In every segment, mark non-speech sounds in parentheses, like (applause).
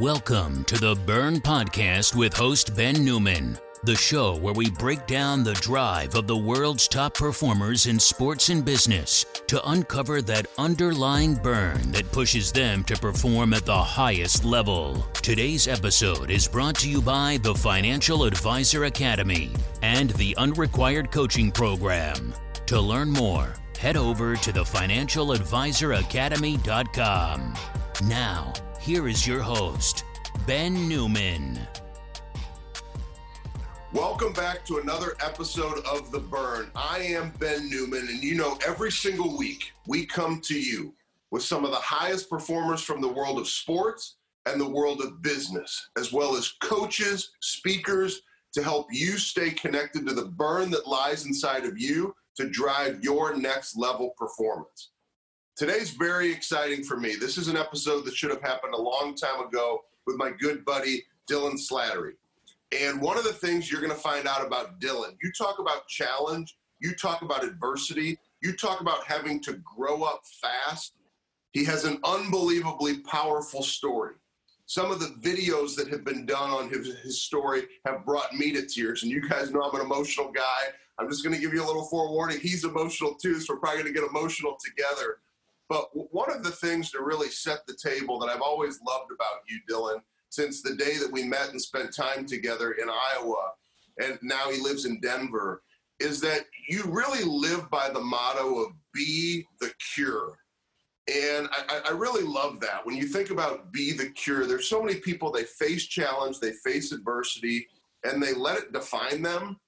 Welcome to the Burn Podcast with host Ben Newman, the show where we break down the drive of the world's top performers in sports and business to uncover that underlying burn that pushes them to perform at the highest level. Today's episode is brought to you by the Financial Advisor Academy and the Unrequired Coaching Program. To learn more, head over to thefinancialadvisoracademy.com. Now, here is your host, Ben Newman. Welcome back to another episode of The Burn. I am Ben Newman, and you know, every single week we come to you with some of the highest performers from the world of sports and the world of business, as well as coaches, speakers, to help you stay connected to the burn that lies inside of you to drive your next level performance. Today's very exciting for me. This is an episode that should have happened a long time ago with my good buddy, Dylan Slattery. And one of the things you're going to find out about Dylan, you talk about challenge, you talk about adversity, you talk about having to grow up fast. He has an unbelievably powerful story. Some of the videos that have been done on his, his story have brought me to tears. And you guys know I'm an emotional guy. I'm just going to give you a little forewarning. He's emotional too, so we're probably going to get emotional together. But one of the things to really set the table that I've always loved about you, Dylan, since the day that we met and spent time together in Iowa, and now he lives in Denver, is that you really live by the motto of be the cure. And I, I, really love that. When you think about be the cure, there's so many people, they face challenge, they face adversity, and they let it define them.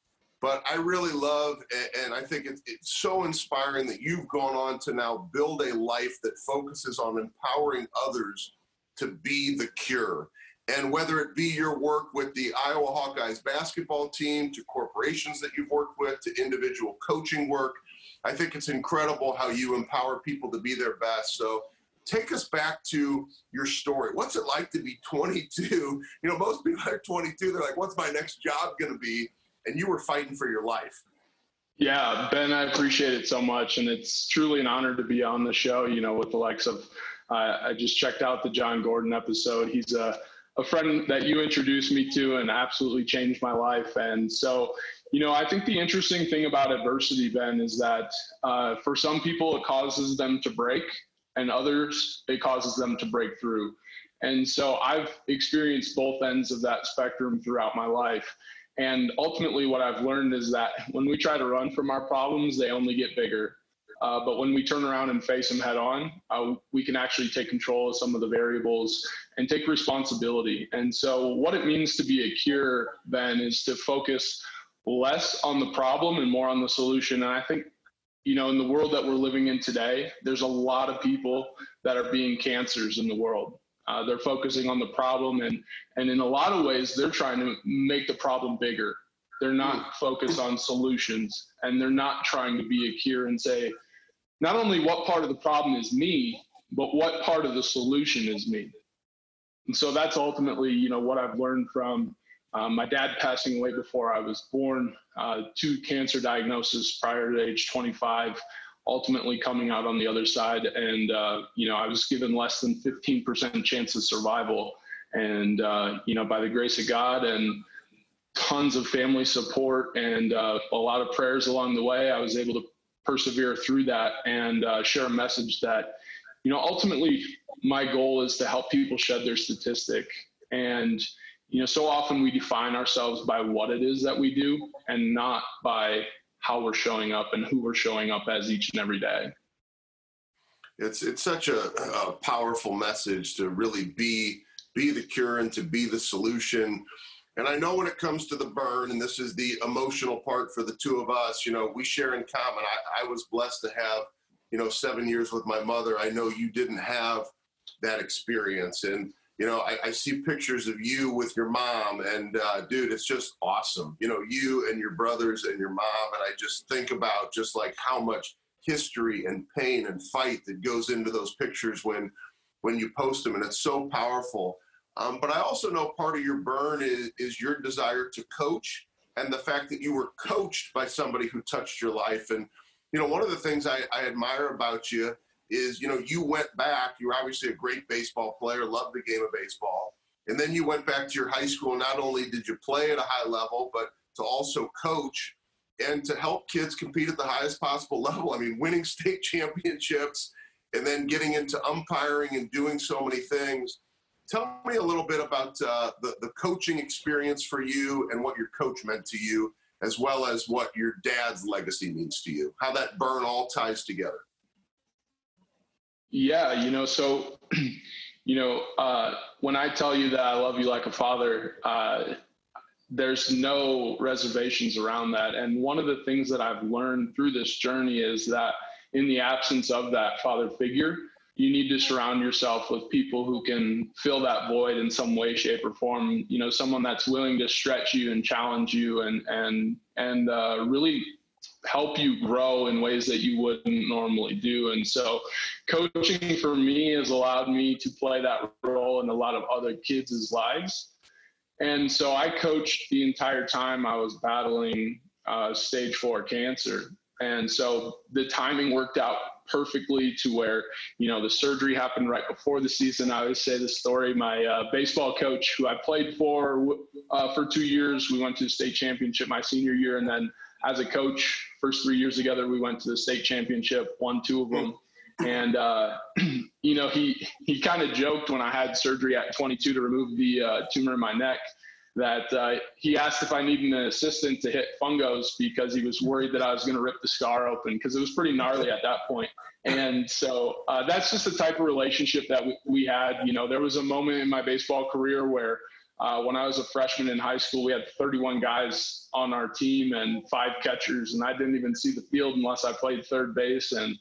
But I really love, and I think it's, it's so inspiring that you've gone on to now build a life that focuses on empowering others to be the cure. And whether it be your work with the Iowa Hawkeyes basketball team, to corporations that you've worked with, to individual coaching work, I think it's incredible how you empower people to be their best. So take us back to your story. What's it like to be 22? You know, most people are 22, they're like, what's my next job going to be? And you were fighting for your life. Yeah, Ben, I appreciate it so much, and it's truly an honor to be on the show. You know, with the likes of, uh, I just checked out the Jon Gordon episode. He's a a friend that you introduced me to, and absolutely changed my life. And so, you know, I think the interesting thing about adversity, Ben, is that uh, for some people it causes them to break, and others it causes them to break through. And so I've experienced both ends of that spectrum throughout my life. And ultimately, what I've learned is that when we try to run from our problems, they only get bigger. Uh, but when we turn around and face them head on, uh, we can actually take control of some of the variables and take responsibility. And so, what it means to be a cure then is to focus less on the problem and more on the solution. And I think, you know, in the world that we're living in today, there's a lot of people that are being cancers in the world. Uh, they're focusing on the problem, and and in a lot of ways, they're trying to make the problem bigger. They're not focused on solutions, and they're not trying to be a cure and say, not only what part of the problem is me, but what part of the solution is me. And so that's ultimately, you know, what I've learned from um, my dad passing away before I was born, uh, two cancer diagnoses prior to age 25 ultimately coming out on the other side. And, uh, you know, I was given less than 15% chance of survival. And, uh, you know, by the grace of God and tons of family support and uh, a lot of prayers along the way, I was able to persevere through that and uh, share a message that, you know, ultimately my goal is to help people shed their statistic. And, you know, so often we define ourselves by what it is that we do and not by how we're showing up and who we're showing up as each and every day. It's it's such a, a powerful message to really be be the cure and to be the solution. And I know when it comes to the burn, and this is the emotional part for the two of us, you know, we share in common. I, I was blessed to have, you know, seven years with my mother. I know you didn't have that experience. And you know, I, I, see pictures of you with your mom, and uh, dude, it's just awesome. You know, you and your brothers and your mom, and I just think about just like how much history and pain and fight that goes into those pictures when when you post them, and it's so powerful. Um, but I also know part of your burn is is your desire to coach, and the fact that you were coached by somebody who touched your life. And you know, one of the things I, I admire about you is, you know, you went back, you were obviously a great baseball player, loved the game of baseball. And then you went back to your high school. Not only did you play at a high level, but to also coach and to help kids compete at the highest possible level. I mean, winning (laughs) state championships and then getting into umpiring and doing so many things. Tell me a little bit about uh, the, the coaching experience for you and what your coach meant to you, as well as what your dad's legacy means to you, how that burn all ties together. Yeah, you know, so, (clears throat) you know, uh, when I tell you that I love you like a father, uh, there's no reservations around that. And one of the things that I've learned through this journey is that in the absence of that father figure, you need to surround yourself with people who can fill that void in some way, shape, or form. You know, someone that's willing to stretch you and challenge you, and and and uh, really help you grow in ways that you wouldn't normally do. And so, coaching for me has allowed me to play that role in a lot of other kids' lives. And so, I coached the entire time I was battling uh, stage four cancer. And so the timing worked out perfectly to where, you know, the surgery happened right before the season. I always say this story. My uh, baseball coach, who I played for uh, for two years, we went to the state championship my senior year. And then as a coach, first three years together, we went to the state championship, won two of them. And, uh, (clears throat) you know, he, he kind of joked when I had surgery at 22 to remove the uh, tumor in my neck that uh, he asked if I needed an assistant to hit fungos because he was worried that I was going to rip the scar open because it was pretty gnarly at that point. And so uh, that's just the type of relationship that we, we, had. You know, there was a moment in my baseball career where uh, when I was a freshman in high school, we had 31 guys on our team and five catchers, and I didn't even see the field unless I played third base. And,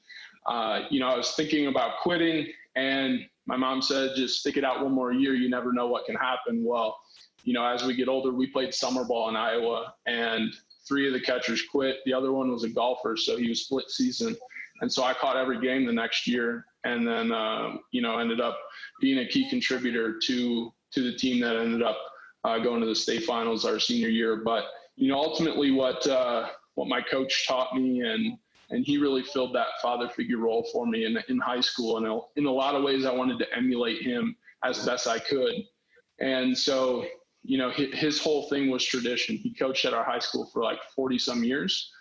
uh, you know, I was thinking about quitting, and my mom said, just stick it out one more year. You never know what can happen. Well, you know, as we get older, we played summer ball in Iowa, and three of the catchers quit. The other one was a golfer, so he was split season. And so I caught every game the next year, and then uh, you know ended up being a key contributor to to the team that ended up uh, going to the state finals our senior year. But you know, ultimately, what uh, what my coach taught me, and and he really filled that father figure role for me in in high school. And in a lot of ways, I wanted to emulate him as best I could. And so you know, his his whole thing was tradition. He coached at our high school for like 40 some years.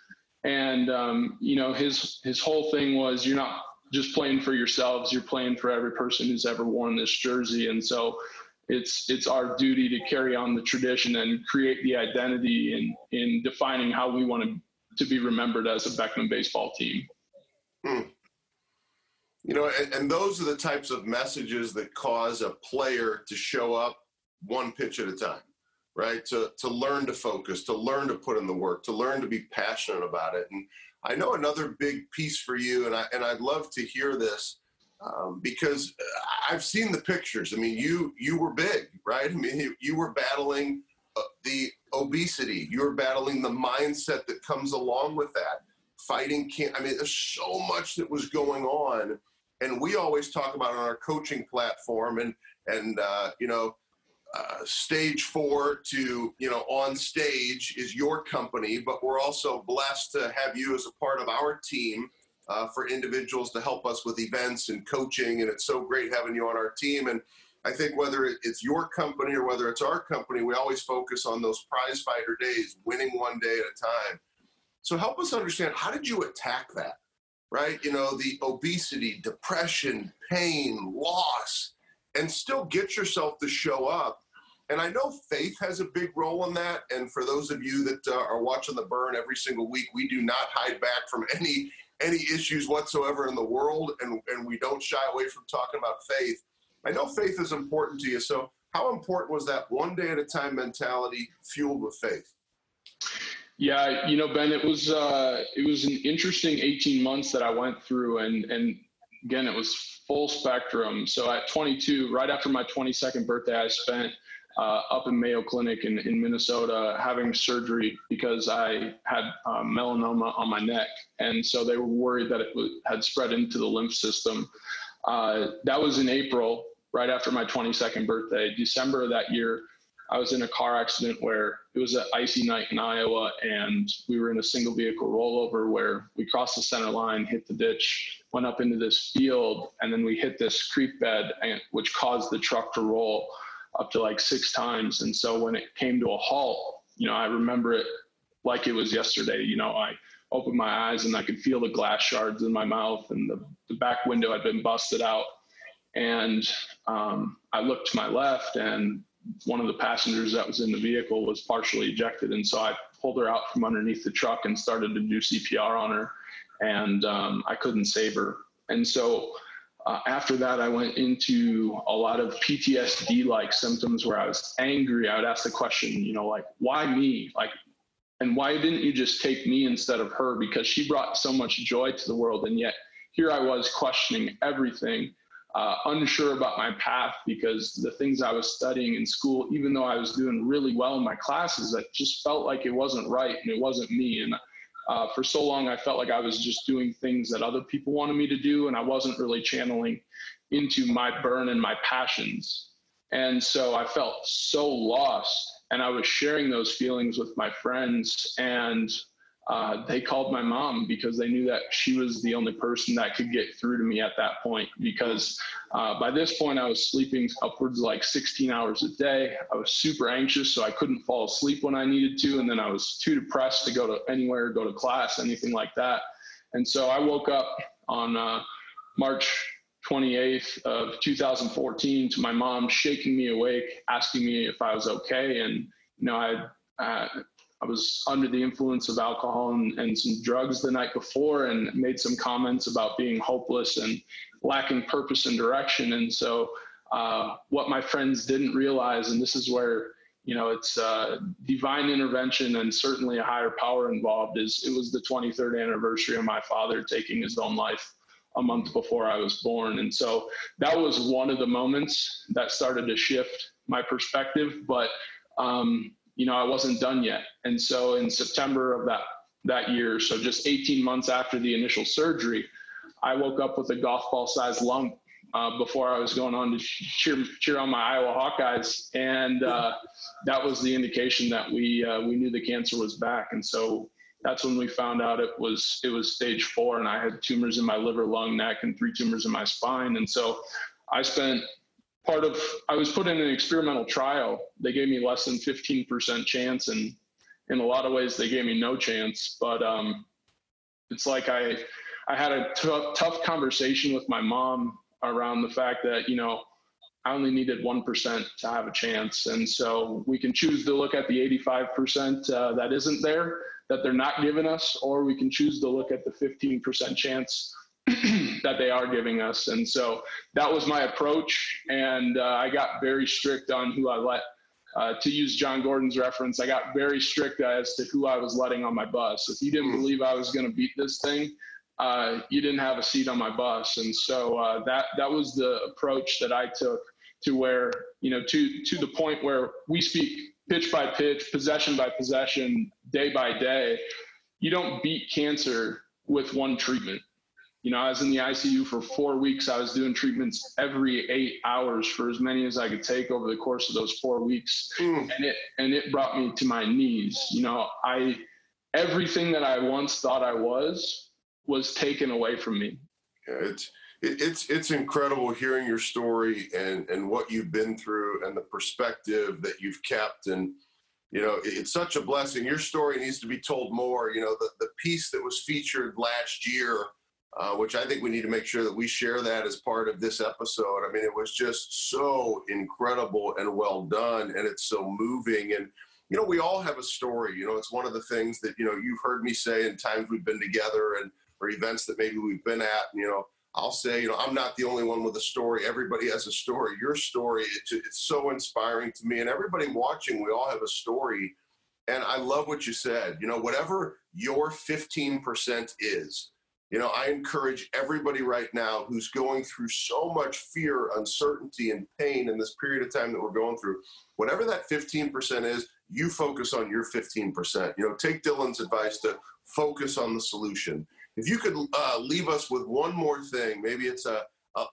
And, um, you know, his, his whole thing was you're not just playing for yourselves, you're playing for every person who's ever worn this jersey. And so it's, it's our duty to carry on the tradition and create the identity in, in defining how we want to, to be remembered as a Beckman baseball team. Hmm. You know, and, and those are the types of messages that cause a player to show up one pitch at a time, right? To, to learn to focus, to learn to put in the work, to learn to be passionate about it. And I know another big piece for you, and, I, and I'd love to hear this um, because I've seen the pictures. I mean, you, you were big, right? I mean, you, were battling uh, the obesity, you were battling the mindset that comes along with that. Fighting can't, I mean, there's so much that was going on. And we always talk about on our coaching platform and, and, uh, you know, uh, stage four to you know on stage is your company but we're also blessed to have you as a part of our team uh, for individuals to help us with events and coaching and it's so great having you on our team. And i think whether it's your company or whether it's our company we always focus on those prize fighter days winning one day at a time. So help us understand how did you attack that right? You know the obesity depression pain loss and still get yourself to show up. And I know faith has a big role in that. And for those of you that uh, are watching the burn every single week, we do not hide back from (laughs) any any issues whatsoever in the world, and, and we don't shy away from talking about faith. I know faith is important to you. So, how important was that one day at a time mentality fueled with faith? Yeah, you know, Ben, it was uh, it was an interesting 18 months that I went through, and and again, it was full spectrum. So at 22, right after my 22nd birthday, I spent uh, up in Mayo Clinic in, in Minnesota having surgery because I had uh, melanoma on my neck. And so they were worried that it w- had spread into the lymph system. Uh, that was in April, right after my 22nd birthday. December of that year, I was in a car accident where it was an icy night in Iowa, and we were in a single vehicle rollover where we crossed the center line, hit the ditch, went up into this field, and then we hit this creek bed, and, which caused the truck to roll. Up to like six times. And so when it came to a halt, you know, I remember it like it was yesterday. You know, I opened my eyes and I could feel the glass shards in my mouth and the, the back window had been busted out. And um, I looked to my left and one of the passengers that was in the vehicle was partially ejected. And so I pulled her out from underneath the truck and started to do CPR on her. And um, I couldn't save her. And so uh, after that, I went into a lot of PTSD like symptoms where I was angry. I would ask the question, you know, like, why me? Like, and why didn't you just take me instead of her? Because she brought so much joy to the world. And yet here I was questioning everything uh, unsure about my path because the things I was studying in school, even though I was doing really well in my classes, I just felt like it wasn't right and it wasn't me. And uh, for so long, I felt like I was just doing things that other people wanted me to do, and I wasn't really channeling into my burn and my passions. And so I felt so lost, and I was sharing those feelings with my friends and uh, they called my mom because they knew that she was the only person that could get through to me at that point. Because uh, by this point, I was sleeping upwards like 16 hours a day. I was super anxious, so I couldn't fall asleep when I needed to. And then I was too depressed to go to anywhere, go to class, anything like that. And so I woke up on uh, March 28th of 2014 to my mom shaking me awake, asking me if I was okay. And, you know, I, uh, I was under the influence of alcohol and, and some drugs the night before and made some comments about being hopeless and lacking purpose and direction. And so, uh, what my friends didn't realize, and this is where you know it's uh, divine intervention and certainly a higher power involved, is it was the 23rd anniversary of my father taking his own life a month before I was born. And so that was one of the moments that started to shift my perspective. But um, you know, I wasn't done yet. And so in September of that that year, so just 18 months after the initial surgery, I woke up with a golf ball sized lump uh, before I was going on to cheer cheer on my Iowa Hawkeyes, and uh, that was the indication that we uh, we knew the cancer was back. And so that's when we found out it was it was stage four, and I had tumors in my liver, lung, neck, and three tumors in my spine. And so I spent part of I was put in an experimental trial. They gave me less than 15% chance, and in a lot of ways, they gave me no chance. But um, it's like I I had a t- tough conversation with my mom around the fact that you know I only needed one percent to have a chance, and so we can choose to look at the 85% uh, that isn't there that they're not giving us, or we can choose to look at the 15% chance (clears throat) that they are giving us. And so that was my approach. And uh, I got very strict on who I let. Uh, to use Jon Gordon's reference, I got very strict as to who I was letting on my bus. If you didn't hmm. believe I was going to beat this thing, uh, you didn't have a seat on my bus. And so uh, that that was the approach that I took to where you know to to the point where we speak pitch by pitch, possession by possession, day by day. You don't beat cancer with one treatment you know, I was in the ICU for four weeks. I was doing treatments every eight hours for as many as I could take over the course of those four weeks. Mm. And it and it brought me to my knees. You know, I everything that I once thought I was was taken away from me. Yeah, it's it's it's incredible hearing your story and and what you've been through and the perspective that you've kept and you know it's such a blessing your story needs to be told more you know the, the piece that was featured last year uh, which I think we need to make sure that we share that as part of this episode. I mean, it was just so incredible and well done, and it's so moving. And, you know, we all have a story. You know, it's one of the things that, you know, you've heard me say in times we've been together and or events that maybe we've been at. And, you know, I'll say, you know, I'm not the only one with a story. Everybody has a story. Your story, it's, it's so inspiring to me. And everybody watching, we all have a story. And I love what you said. You know, whatever your 15% is, you know, I encourage everybody right now who's going through so much fear, uncertainty, and pain in this period of time that we're going through, whatever that 15% is, you focus on your 15%. You know, take Dylan's advice to focus on the solution. If you could uh, leave us with one more thing, maybe it's a,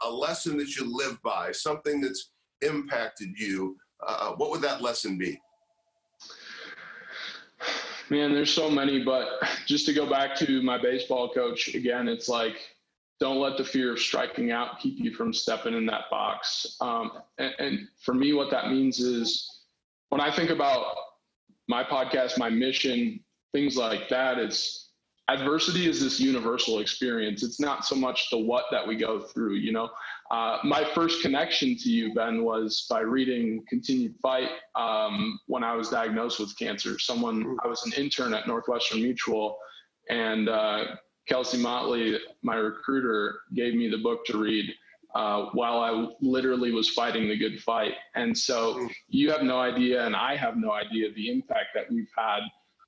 a, lesson that you live by, something that's impacted you, uh, what would that lesson be? Man, there's so many, but just to go back to my baseball coach again, it's like don't let the fear of striking out keep you from stepping in that box. Um, and, and for me, what that means is when I think about my podcast, my mission, things like that, it's adversity is this universal experience. It's not so much the what that we go through, you know. Uh, my first connection to you, Ben, was by reading Continued Fight um, when I was diagnosed with cancer. Someone, I was an intern at Northwestern Mutual, and uh, Kelsey Motley, my recruiter, gave me the book to read uh, while I literally was fighting the good fight. And so mm. you have no idea, and I have no idea the impact that we've had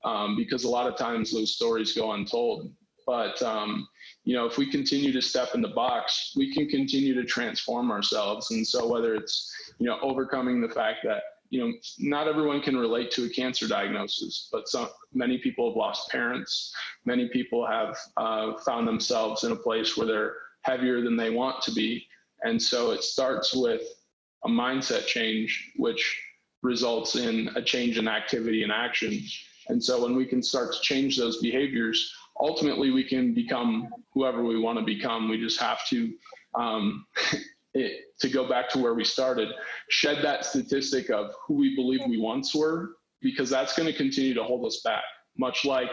um, because a lot of times those stories go untold. But um, you know, if we continue to step in the box, we can continue to transform ourselves. And so whether it's you know overcoming the fact that you know not everyone can relate to a cancer diagnosis, but some many people have lost parents. Many people have uh, found themselves in a place where they're heavier than they want to be and so it starts with a mindset change, which results in a change in activity and action. And so when we can start to change those behaviors, ultimately we can become whoever we want to become. We just have to, um, (laughs) it, to go back to where we started, shed that statistic of who we believe we once were, because that's going to continue to hold us back. Much like,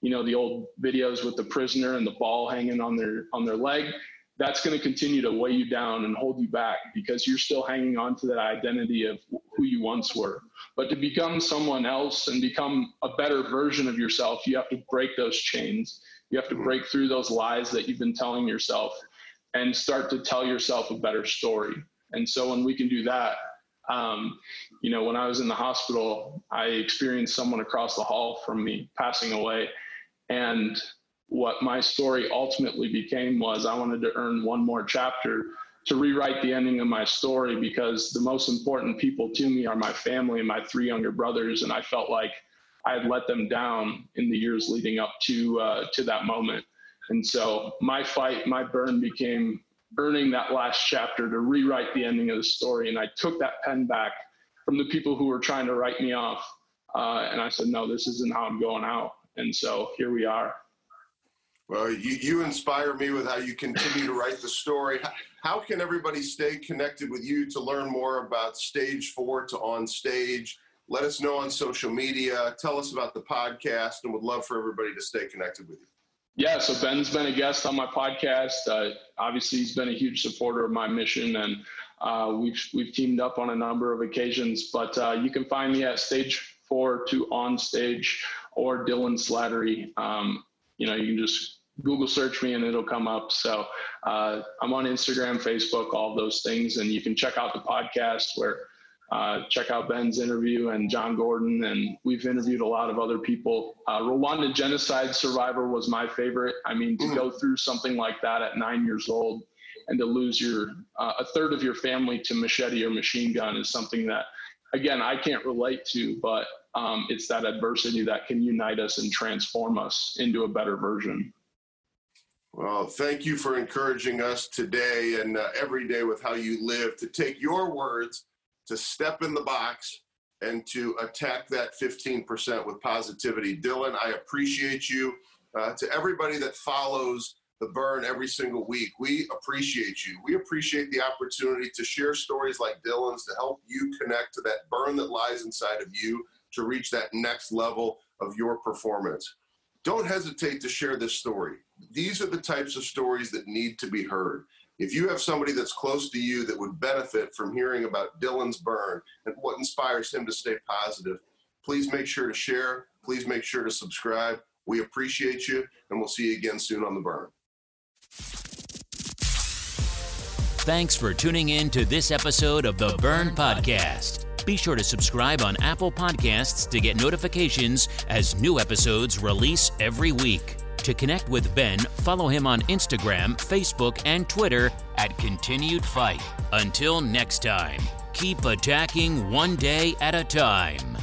you know, the old videos with the prisoner and the ball hanging on their on their leg that's going to continue to weigh you down and hold you back because you're still hanging on to that identity of who you once were. But to become someone else and become a better version of yourself, you have to break those chains. You have to break through those lies that you've been telling yourself and start to tell yourself a better story. And so when we can do that, um, you know, when I was in the hospital, I experienced someone across the hall from me passing away. And what my story ultimately became was I wanted to earn one more chapter to rewrite the ending of my story because the most important people to me are my family and my three younger brothers, and I felt like I had let them down in the years leading up to uh, to that moment. And so my fight, my burn became earning that last chapter to rewrite the ending of the story. And I took that pen back from the people who were trying to write me off, uh, and I said, no, this isn't how I'm going out. And so here we are. Well, you, you inspire me with how you continue to write the story. How can everybody stay connected with you to learn more about Stage Four to On Stage? Let us know on social media. Tell us about the podcast, and would love for everybody to stay connected with you. Yeah, so Ben's been a guest on my podcast. Uh, obviously, he's been a huge supporter of my mission, and uh, we've we've teamed up on a number of occasions. But uh, you can find me at Stage Four to On Stage or Dylan Slattery. Um, you know, you can just Google search me and it'll come up. So uh, I'm on Instagram, Facebook, all those things, and you can check out the podcast where uh, check out Ben's interview and Jon Gordon, and we've interviewed a lot of other people. Uh, Rwanda genocide survivor was my favorite. I mean, to go through something like that at nine years old and to lose your uh, a third of your family to machete or machine gun is something that, again, I can't relate to, but um, it's that adversity that can unite us and transform us into a better version. Well, thank you for encouraging us today and uh, every day with how you live to take your words, to step in the box, and to attack that 15% with positivity. Dylan, I appreciate you. Uh, to everybody that follows the burn every single week, we appreciate you. We appreciate the opportunity to share stories like Dylan's to help you connect to that burn that lies inside of you to reach that next level of your performance. Don't hesitate to share this story these are the types of stories that need to be heard. If you have somebody that's close to you that would benefit from hearing about Dylan's burn and what inspires him to stay positive, please make sure to share. Please make sure to subscribe. We appreciate you, and we'll see you again soon on The Burn. Thanks for tuning in to this episode of The Burn Podcast. Be sure to subscribe on Apple Podcasts to get notifications as new episodes release every week. To connect with Ben, follow him on Instagram, Facebook, and Twitter at Continued Fight. Until next time, keep attacking one day at a time.